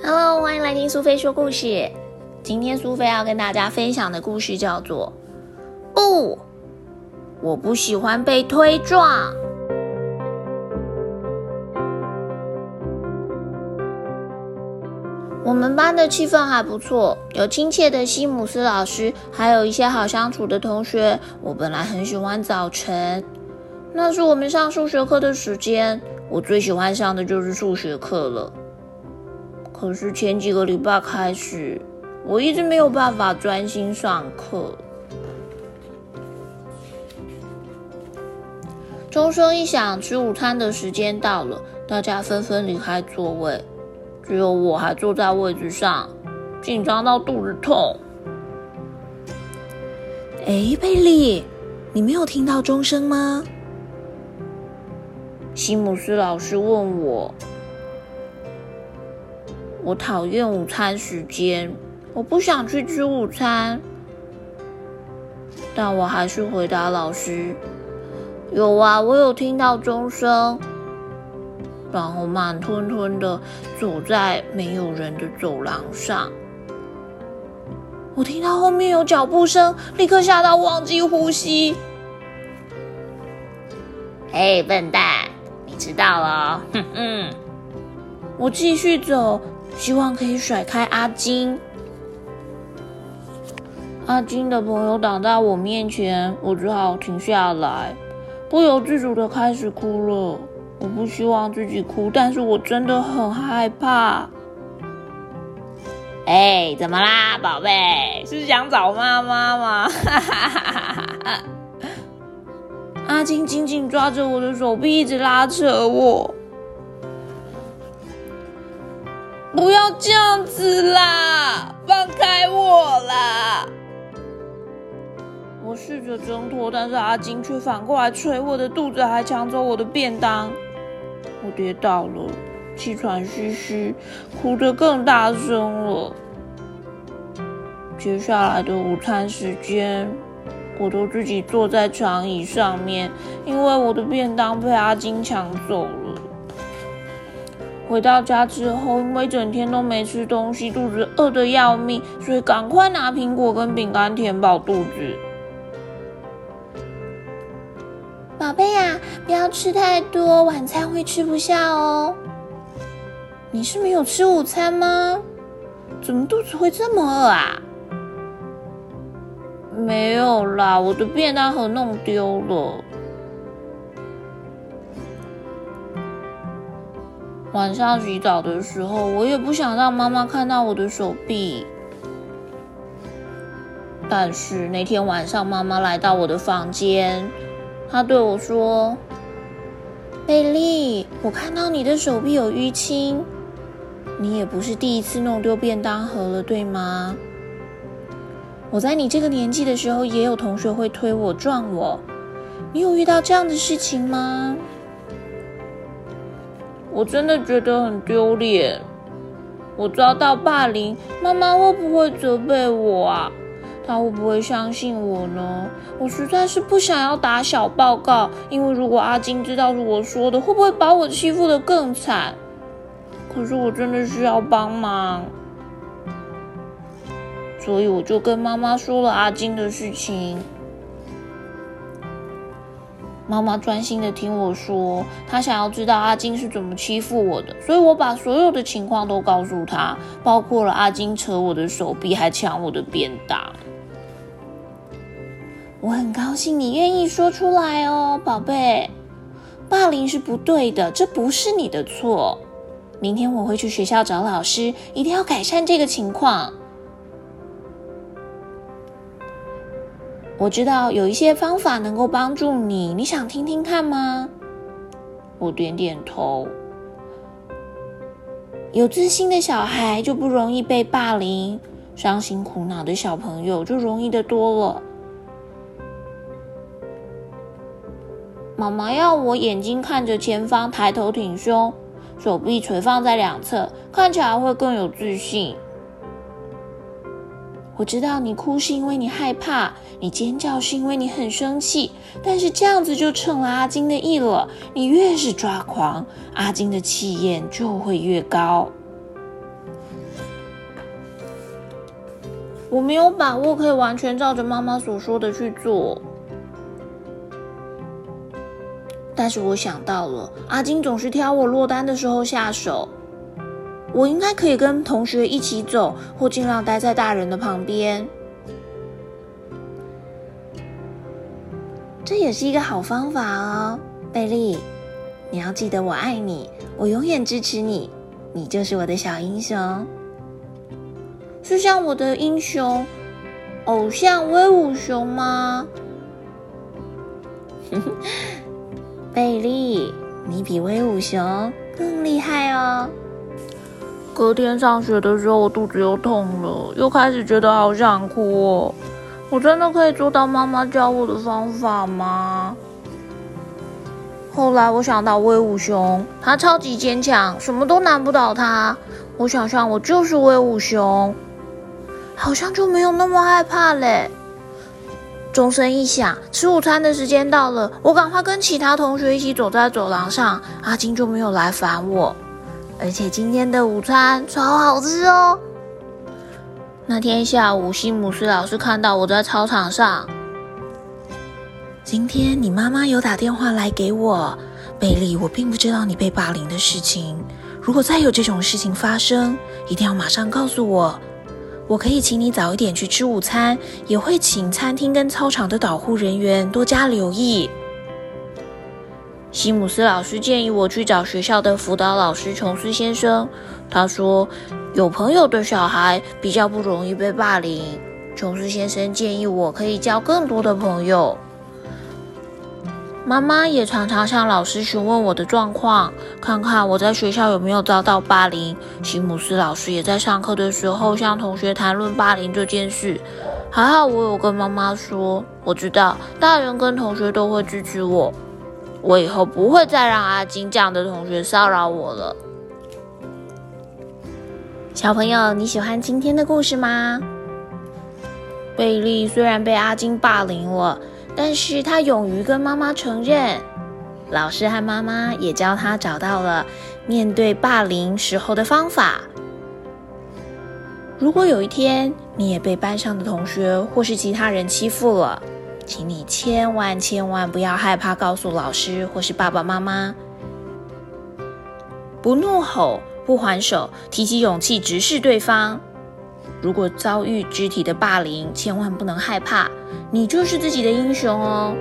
Hello，欢迎来听苏菲说故事。今天苏菲要跟大家分享的故事叫做《不，我不喜欢被推撞》。我们班的气氛还不错，有亲切的西姆斯老师，还有一些好相处的同学。我本来很喜欢早晨，那是我们上数学课的时间，我最喜欢上的就是数学课了。可是前几个礼拜开始，我一直没有办法专心上课。钟声一响，吃午餐的时间到了，大家纷纷离开座位，只有我还坐在位置上，紧张到肚子痛。哎，贝利，你没有听到钟声吗？西姆斯老师问我。我讨厌午餐时间，我不想去吃午餐，但我还是回答老师：“有啊，我有听到钟声。”然后慢吞吞的走在没有人的走廊上。我听到后面有脚步声，立刻吓到忘记呼吸。嘿，笨蛋，你迟到了！哼哼，我继续走。希望可以甩开阿金。阿金的朋友挡在我面前，我只好停下来，不由自主的开始哭了。我不希望自己哭，但是我真的很害怕。哎，怎么啦，宝贝？是想找妈妈吗？阿金紧紧抓着我的手臂，一直拉扯我。不要这样子啦！放开我啦！我试着挣脱，但是阿金却反过来捶我的肚子，还抢走我的便当。我跌倒了，气喘吁吁，哭得更大声了。接下来的午餐时间，我都自己坐在长椅上面，因为我的便当被阿金抢走了。回到家之后，因为整天都没吃东西，肚子饿得要命，所以赶快拿苹果跟饼干填饱肚子。宝贝呀，不要吃太多，晚餐会吃不下哦。你是没有吃午餐吗？怎么肚子会这么饿啊？没有啦，我的便当盒弄丢了。晚上洗澡的时候，我也不想让妈妈看到我的手臂。但是那天晚上，妈妈来到我的房间，她对我说：“贝利，我看到你的手臂有淤青，你也不是第一次弄丢便当盒了，对吗？我在你这个年纪的时候，也有同学会推我、撞我，你有遇到这样的事情吗？”我真的觉得很丢脸，我遭到霸凌，妈妈会不会责备我啊？她会不会相信我呢？我实在是不想要打小报告，因为如果阿金知道是我说的，会不会把我欺负的更惨？可是我真的需要帮忙，所以我就跟妈妈说了阿金的事情。妈妈专心的听我说，她想要知道阿金是怎么欺负我的，所以我把所有的情况都告诉她，包括了阿金扯我的手臂，还抢我的便当。我很高兴你愿意说出来哦，宝贝。霸凌是不对的，这不是你的错。明天我会去学校找老师，一定要改善这个情况。我知道有一些方法能够帮助你，你想听听看吗？我点点头。有自信的小孩就不容易被霸凌，伤心苦恼的小朋友就容易的多了。妈妈要我眼睛看着前方，抬头挺胸，手臂垂放在两侧，看起来会更有自信。我知道你哭是因为你害怕，你尖叫是因为你很生气，但是这样子就成了阿金的意了。你越是抓狂，阿金的气焰就会越高。我没有把握可以完全照着妈妈所说的去做，但是我想到了，阿金总是挑我落单的时候下手。我应该可以跟同学一起走，或尽量待在大人的旁边。这也是一个好方法哦，贝利。你要记得，我爱你，我永远支持你，你就是我的小英雄。是像我的英雄偶像威武熊吗？贝利，你比威武熊更厉害哦。隔天上学的时候，我肚子又痛了，又开始觉得好想哭哦。我真的可以做到妈妈教我的方法吗？后来我想到威武熊，他超级坚强，什么都难不倒他。我想象我就是威武熊，好像就没有那么害怕嘞。钟声一响，吃午餐的时间到了，我赶快跟其他同学一起走在走廊上。阿金就没有来烦我，而且今天的午餐超好吃哦。那天下午，西姆斯老师看到我在操场上。今天你妈妈有打电话来给我，贝利，我并不知道你被霸凌的事情。如果再有这种事情发生，一定要马上告诉我。我可以请你早一点去吃午餐，也会请餐厅跟操场的导护人员多加留意。西姆斯老师建议我去找学校的辅导老师琼斯先生。他说，有朋友的小孩比较不容易被霸凌。琼斯先生建议我可以交更多的朋友。妈妈也常常向老师询问我的状况，看看我在学校有没有遭到霸凌。西姆斯老师也在上课的时候向同学谈论霸凌这件事。还好我有跟妈妈说，我知道大人跟同学都会支持我，我以后不会再让阿金这样的同学骚扰我了。小朋友，你喜欢今天的故事吗？贝利虽然被阿金霸凌了。但是他勇于跟妈妈承认，老师和妈妈也教他找到了面对霸凌时候的方法。如果有一天你也被班上的同学或是其他人欺负了，请你千万千万不要害怕告诉老师或是爸爸妈妈，不怒吼，不还手，提起勇气直视对方。如果遭遇肢体的霸凌，千万不能害怕，你就是自己的英雄哦。